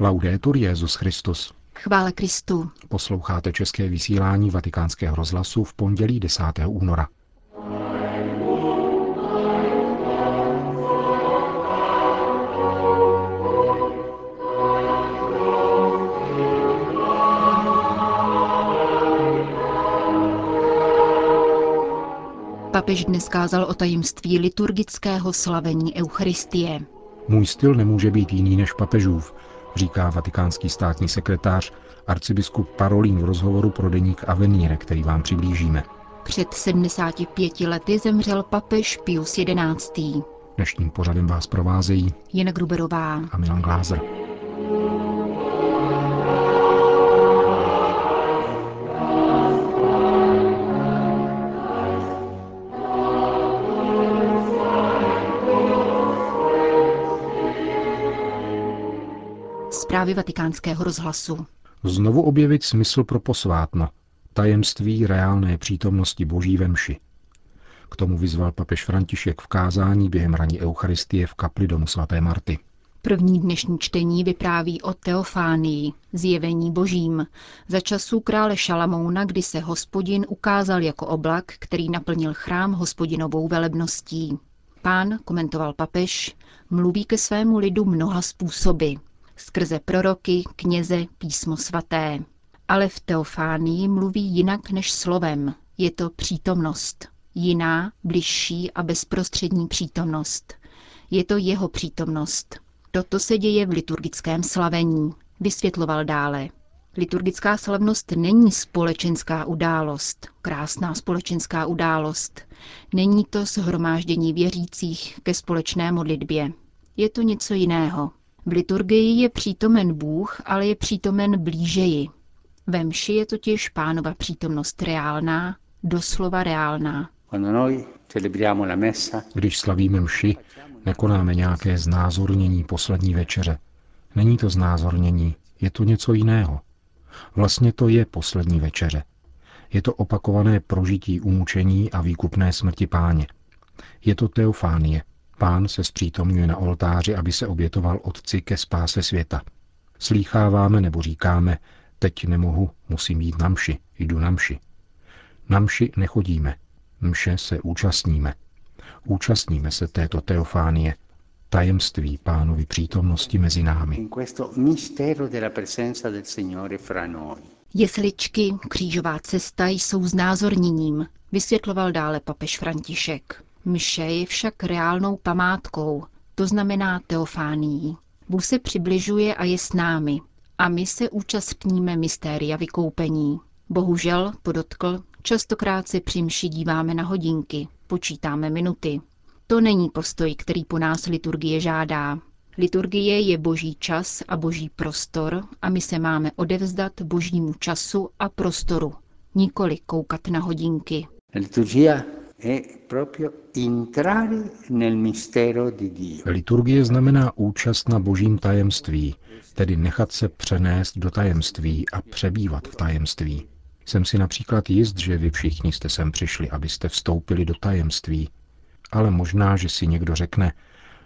Laudetur Jezus Christus. Chvále Kristu. Posloucháte české vysílání Vatikánského rozhlasu v pondělí 10. února. Papež dnes kázal o tajemství liturgického slavení Eucharistie. Můj styl nemůže být jiný než papežův, říká vatikánský státní sekretář arcibiskup Parolín v rozhovoru pro deník Avenire, který vám přiblížíme. Před 75 lety zemřel papež Pius XI. Dnešním pořadem vás provázejí Jena Gruberová a Milan Glázer. Zprávy vatikánského rozhlasu. Znovu objevit smysl pro posvátno, tajemství reálné přítomnosti Boží ve mši. K tomu vyzval papež František v kázání během raní Eucharistie v kapli domu svaté Marty. První dnešní čtení vypráví o Teofánii, zjevení božím, za časů krále Šalamouna, kdy se hospodin ukázal jako oblak, který naplnil chrám hospodinovou velebností. Pán, komentoval papež, mluví ke svému lidu mnoha způsoby, skrze proroky, kněze, písmo svaté. Ale v Teofánii mluví jinak než slovem. Je to přítomnost. Jiná, bližší a bezprostřední přítomnost. Je to jeho přítomnost. Toto se děje v liturgickém slavení, vysvětloval dále. Liturgická slavnost není společenská událost, krásná společenská událost. Není to shromáždění věřících ke společné modlitbě. Je to něco jiného. V liturgii je přítomen Bůh, ale je přítomen blížeji. Ve mši je totiž pánova přítomnost reálná, doslova reálná. Když slavíme mši, nekonáme nějaké znázornění poslední večeře. Není to znázornění, je to něco jiného. Vlastně to je poslední večeře. Je to opakované prožití umučení a výkupné smrti páně. Je to teofánie, Pán se zpřítomňuje na oltáři, aby se obětoval Otci ke spáse světa. Slýcháváme nebo říkáme, teď nemohu, musím jít na mši, jdu na mši. Na mši nechodíme, mše se účastníme. Účastníme se této teofánie, tajemství pánovi přítomnosti mezi námi. Jesličky, křížová cesta jsou znázorněním, vysvětloval dále papež František. Mše je však reálnou památkou, to znamená teofánií. Bůh se přibližuje a je s námi. A my se účastníme mystéria vykoupení. Bohužel, podotkl, častokrát se při mši díváme na hodinky, počítáme minuty. To není postoj, který po nás liturgie žádá. Liturgie je boží čas a boží prostor a my se máme odevzdat božímu času a prostoru, nikoli koukat na hodinky. Liturgia Liturgie znamená účast na božím tajemství, tedy nechat se přenést do tajemství a přebývat v tajemství. Jsem si například jist, že vy všichni jste sem přišli, abyste vstoupili do tajemství. Ale možná, že si někdo řekne,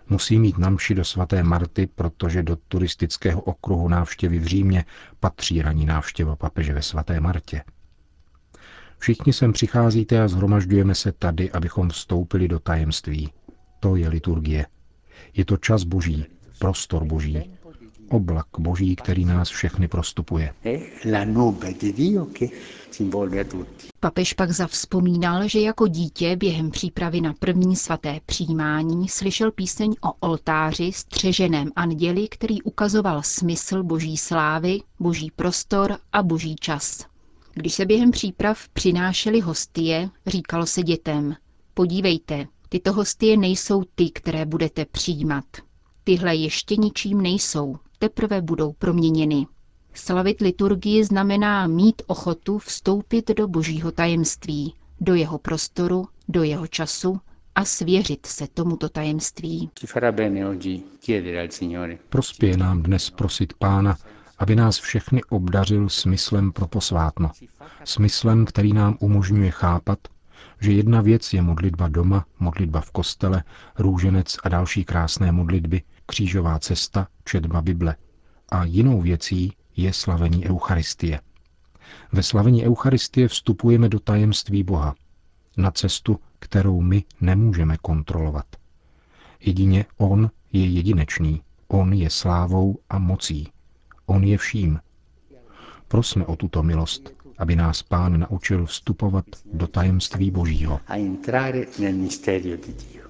musí mít na mši do svaté Marty, protože do turistického okruhu návštěvy v Římě patří raní návštěva papeže ve svaté Martě. Všichni sem přicházíte a zhromažďujeme se tady, abychom vstoupili do tajemství. To je liturgie. Je to čas boží, prostor boží, oblak boží, který nás všechny prostupuje. Papež pak zavzpomínal, že jako dítě během přípravy na první svaté přijímání slyšel píseň o oltáři střeženém anděli, který ukazoval smysl boží slávy, boží prostor a boží čas. Když se během příprav přinášely hostie, říkalo se dětem, podívejte, tyto hostie nejsou ty, které budete přijímat. Tyhle ještě ničím nejsou, teprve budou proměněny. Slavit liturgii znamená mít ochotu vstoupit do božího tajemství, do jeho prostoru, do jeho času a svěřit se tomuto tajemství. Prospěje nám dnes prosit pána, aby nás všechny obdařil smyslem pro posvátno. Smyslem, který nám umožňuje chápat, že jedna věc je modlitba doma, modlitba v kostele, růženec a další krásné modlitby, křížová cesta, četba Bible. a jinou věcí je slavení Eucharistie. Ve slavení Eucharistie vstupujeme do tajemství Boha, na cestu, kterou my nemůžeme kontrolovat. Jedině On je jedinečný, On je slávou a mocí, On je vším. Prosme o tuto milost, aby nás Pán naučil vstupovat do tajemství Božího.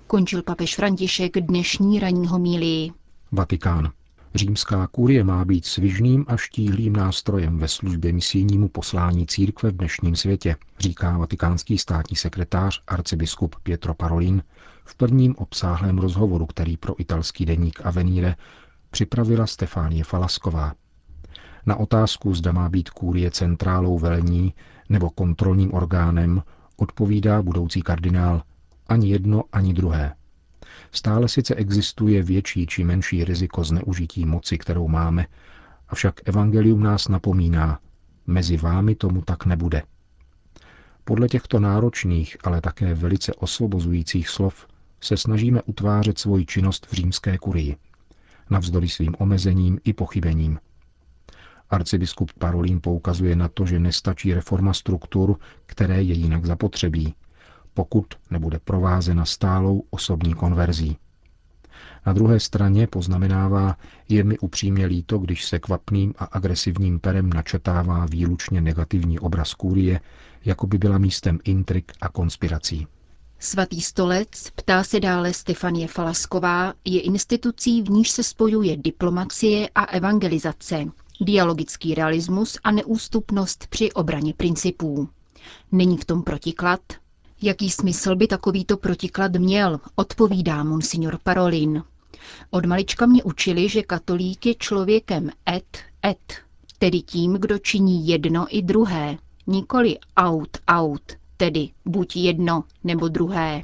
Končil papež František dnešní ranní homílii. Vatikán. Římská kurie má být svižným a štíhlým nástrojem ve službě misijnímu poslání církve v dnešním světě, říká vatikánský státní sekretář arcibiskup Pietro Parolin v prvním obsáhlém rozhovoru, který pro italský deník Avenire připravila Stefánie Falasková. Na otázku, zda má být kůrie centrálou velení nebo kontrolním orgánem, odpovídá budoucí kardinál ani jedno, ani druhé. Stále sice existuje větší či menší riziko zneužití moci, kterou máme, avšak evangelium nás napomíná, mezi vámi tomu tak nebude. Podle těchto náročných, ale také velice osvobozujících slov se snažíme utvářet svoji činnost v římské kurii, navzdory svým omezením i pochybením. Arcibiskup Parolín poukazuje na to, že nestačí reforma struktur, které je jinak zapotřebí, pokud nebude provázena stálou osobní konverzí. Na druhé straně poznamenává, je mi upřímně líto, když se kvapným a agresivním perem načetává výlučně negativní obraz kůrie, jako by byla místem intrik a konspirací. Svatý stolec, ptá se dále Stefanie Falasková, je institucí, v níž se spojuje diplomacie a evangelizace, dialogický realismus a neústupnost při obraně principů. Není v tom protiklad? Jaký smysl by takovýto protiklad měl, odpovídá monsignor Parolin. Od malička mě učili, že katolík je člověkem et et, tedy tím, kdo činí jedno i druhé, nikoli out out, tedy buď jedno nebo druhé.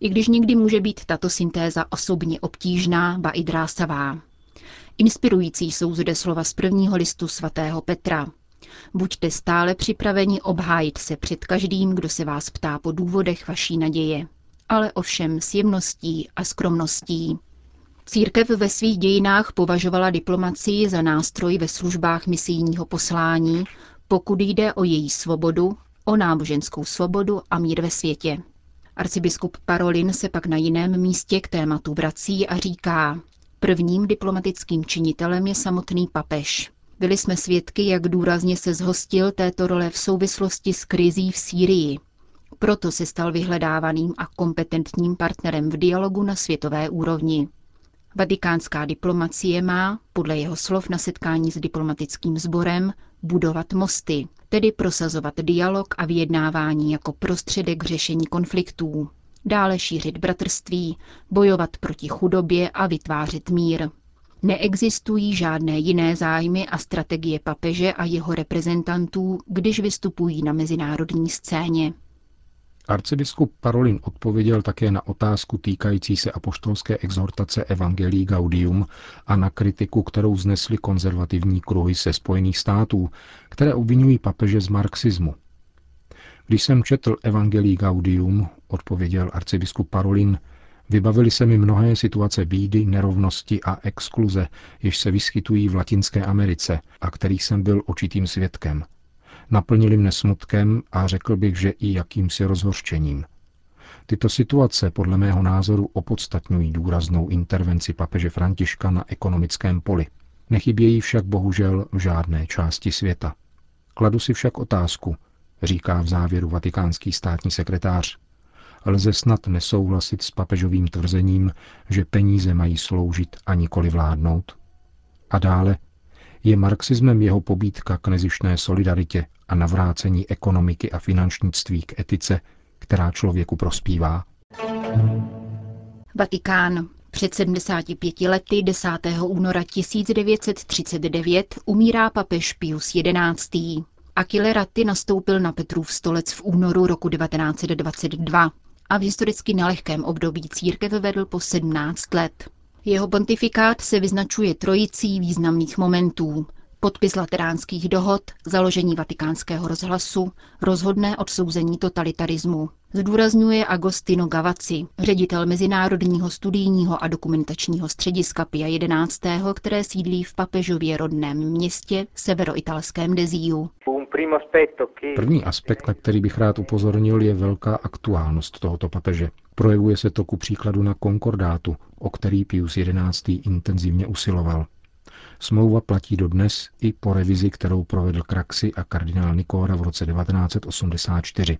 I když někdy může být tato syntéza osobně obtížná, ba i drásavá. Inspirující jsou zde slova z prvního listu svatého Petra. Buďte stále připraveni obhájit se před každým, kdo se vás ptá po důvodech vaší naděje, ale ovšem s jemností a skromností. Církev ve svých dějinách považovala diplomacii za nástroj ve službách misijního poslání, pokud jde o její svobodu, o náboženskou svobodu a mír ve světě. Arcibiskup Parolin se pak na jiném místě k tématu vrací a říká, prvním diplomatickým činitelem je samotný papež. Byli jsme svědky, jak důrazně se zhostil této role v souvislosti s krizí v Sýrii. Proto se stal vyhledávaným a kompetentním partnerem v dialogu na světové úrovni. Vatikánská diplomacie má, podle jeho slov na setkání s diplomatickým sborem, budovat mosty, tedy prosazovat dialog a vyjednávání jako prostředek řešení konfliktů, dále šířit bratrství, bojovat proti chudobě a vytvářet mír. Neexistují žádné jiné zájmy a strategie papeže a jeho reprezentantů, když vystupují na mezinárodní scéně. Arcibiskup Parolin odpověděl také na otázku týkající se apoštolské exhortace Evangelii Gaudium a na kritiku, kterou znesly konzervativní kruhy se Spojených států, které obvinují papeže z marxismu. Když jsem četl Evangelii Gaudium, odpověděl arcibiskup Parolin, Vybavili se mi mnohé situace bídy, nerovnosti a exkluze, jež se vyskytují v Latinské Americe a kterých jsem byl očitým svědkem. Naplnili mne smutkem a řekl bych, že i jakýmsi rozhořčením. Tyto situace podle mého názoru opodstatňují důraznou intervenci papeže Františka na ekonomickém poli. Nechybějí však bohužel v žádné části světa. Kladu si však otázku, říká v závěru vatikánský státní sekretář, lze snad nesouhlasit s papežovým tvrzením, že peníze mají sloužit a nikoli vládnout? A dále, je marxismem jeho pobídka k nezištné solidaritě a navrácení ekonomiky a finančnictví k etice, která člověku prospívá? Vatikán. Před 75 lety 10. února 1939 umírá papež Pius XI. Achille Ratti nastoupil na Petrův stolec v únoru roku 1922 a v historicky nelehkém období církev vedl po 17 let. Jeho pontifikát se vyznačuje trojicí významných momentů. Podpis lateránských dohod, založení vatikánského rozhlasu, rozhodné odsouzení totalitarismu. Zdůrazňuje Agostino Gavaci, ředitel Mezinárodního studijního a dokumentačního střediska Pia 11., které sídlí v papežově rodném městě severoitalském Deziu. První aspekt, na který bych rád upozornil, je velká aktuálnost tohoto papeže. Projevuje se to ku příkladu na konkordátu, o který Pius XI. intenzivně usiloval. Smlouva platí dodnes i po revizi, kterou provedl Kraxi a kardinál Nikóra v roce 1984.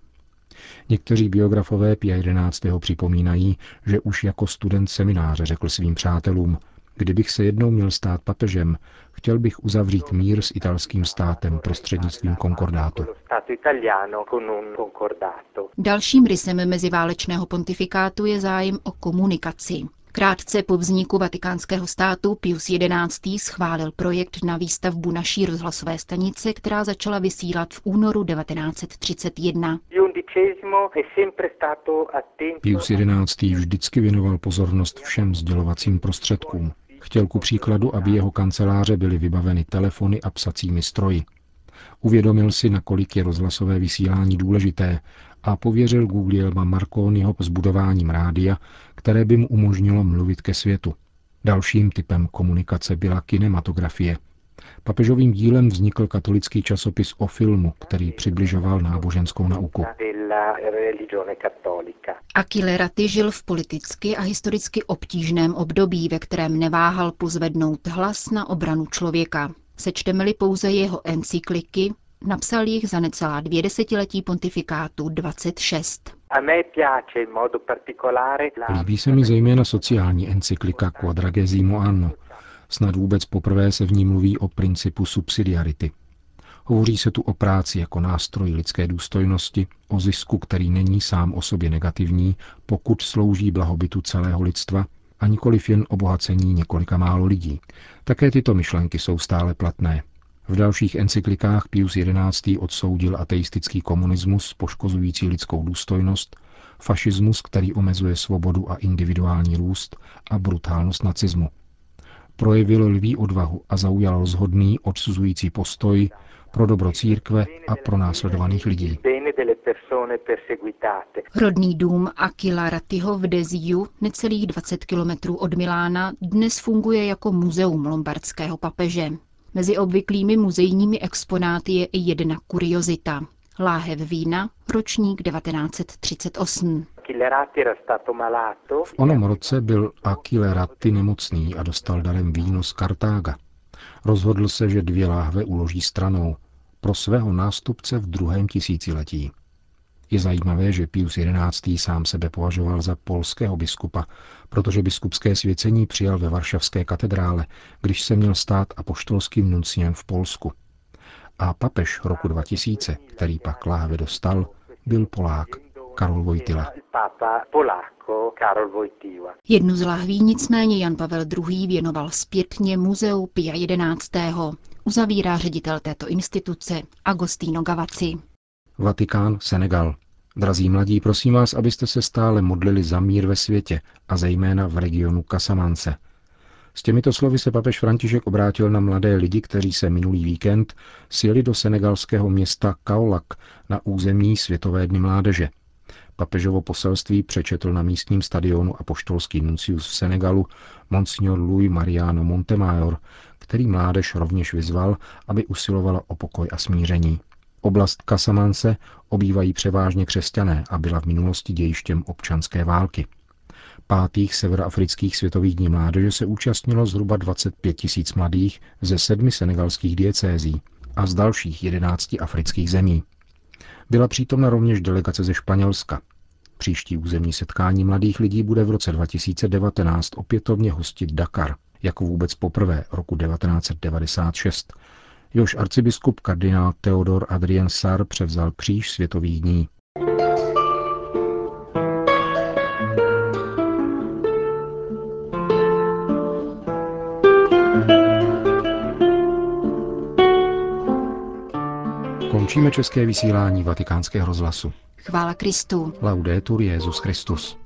Někteří biografové Pia XI. připomínají, že už jako student semináře řekl svým přátelům, kdybych se jednou měl stát papežem, chtěl bych uzavřít mír s italským státem prostřednictvím konkordátu. Dalším rysem meziválečného pontifikátu je zájem o komunikaci. Krátce po vzniku vatikánského státu Pius XI. schválil projekt na výstavbu naší rozhlasové stanice, která začala vysílat v únoru 1931. Pius XI. vždycky věnoval pozornost všem sdělovacím prostředkům. Chtěl ku příkladu, aby jeho kanceláře byly vybaveny telefony a psacími stroji. Uvědomil si, nakolik je rozhlasové vysílání důležité a pověřil Guglielma Marconiho zbudováním rádia, které by mu umožnilo mluvit ke světu. Dalším typem komunikace byla kinematografie. Papežovým dílem vznikl katolický časopis o filmu, který přibližoval náboženskou nauku. Achille Ratti žil v politicky a historicky obtížném období, ve kterém neváhal pozvednout hlas na obranu člověka. Sečteme-li pouze jeho encykliky, napsal jich za necelá dvě desetiletí pontifikátu 26. Líbí se mi zejména sociální encyklika Quadragesimo Anno. Snad vůbec poprvé se v ní mluví o principu subsidiarity. Hovoří se tu o práci jako nástroji lidské důstojnosti, o zisku, který není sám o sobě negativní, pokud slouží blahobytu celého lidstva, a nikoliv jen obohacení několika málo lidí. Také tyto myšlenky jsou stále platné. V dalších encyklikách Pius XI. odsoudil ateistický komunismus poškozující lidskou důstojnost, fašismus, který omezuje svobodu a individuální růst a brutálnost nacismu. Projevil lví odvahu a zaujal rozhodný odsuzující postoj pro dobro církve a pro následovaných lidí. Rodný dům Aquila Ratiho v Deziu, necelých 20 kilometrů od Milána, dnes funguje jako muzeum lombardského papeže. Mezi obvyklými muzejními exponáty je i jedna kuriozita. Láhev vína, ročník 1938. V onom roce byl Achille Ratti nemocný a dostal darem víno z Kartága. Rozhodl se, že dvě láhve uloží stranou pro svého nástupce v druhém tisíciletí. Je zajímavé, že Pius XI. sám sebe považoval za polského biskupa, protože biskupské svěcení přijal ve Varšavské katedrále, když se měl stát apoštolským nunciem v Polsku. A papež roku 2000, který pak láhve dostal, byl Polák, Karol Vojtila. Jednu z lahví nicméně Jan Pavel II. věnoval zpětně muzeu Pia XI. Uzavírá ředitel této instituce Agostino Gavaci. Vatikán, Senegal. Drazí mladí, prosím vás, abyste se stále modlili za mír ve světě a zejména v regionu Kasamance. S těmito slovy se papež František obrátil na mladé lidi, kteří se minulý víkend sjeli do senegalského města Kaolak na území Světové dny mládeže. Papežovo poselství přečetl na místním stadionu apoštolský nuncius v Senegalu Monsignor Louis Mariano Montemayor, který mládež rovněž vyzval, aby usilovala o pokoj a smíření. Oblast Kasamance obývají převážně křesťané a byla v minulosti dějištěm občanské války. Pátých severoafrických světových dní mládeže se účastnilo zhruba 25 tisíc mladých ze sedmi senegalských diecézí a z dalších jedenácti afrických zemí. Byla přítomna rovněž delegace ze Španělska. Příští územní setkání mladých lidí bude v roce 2019 opětovně hostit Dakar, jako vůbec poprvé roku 1996, Jož arcibiskup kardinál Theodor Adrien Sar převzal kříž světových dní. Končíme české vysílání vatikánského rozhlasu. Chvála Kristu. Laudetur Jezus Christus.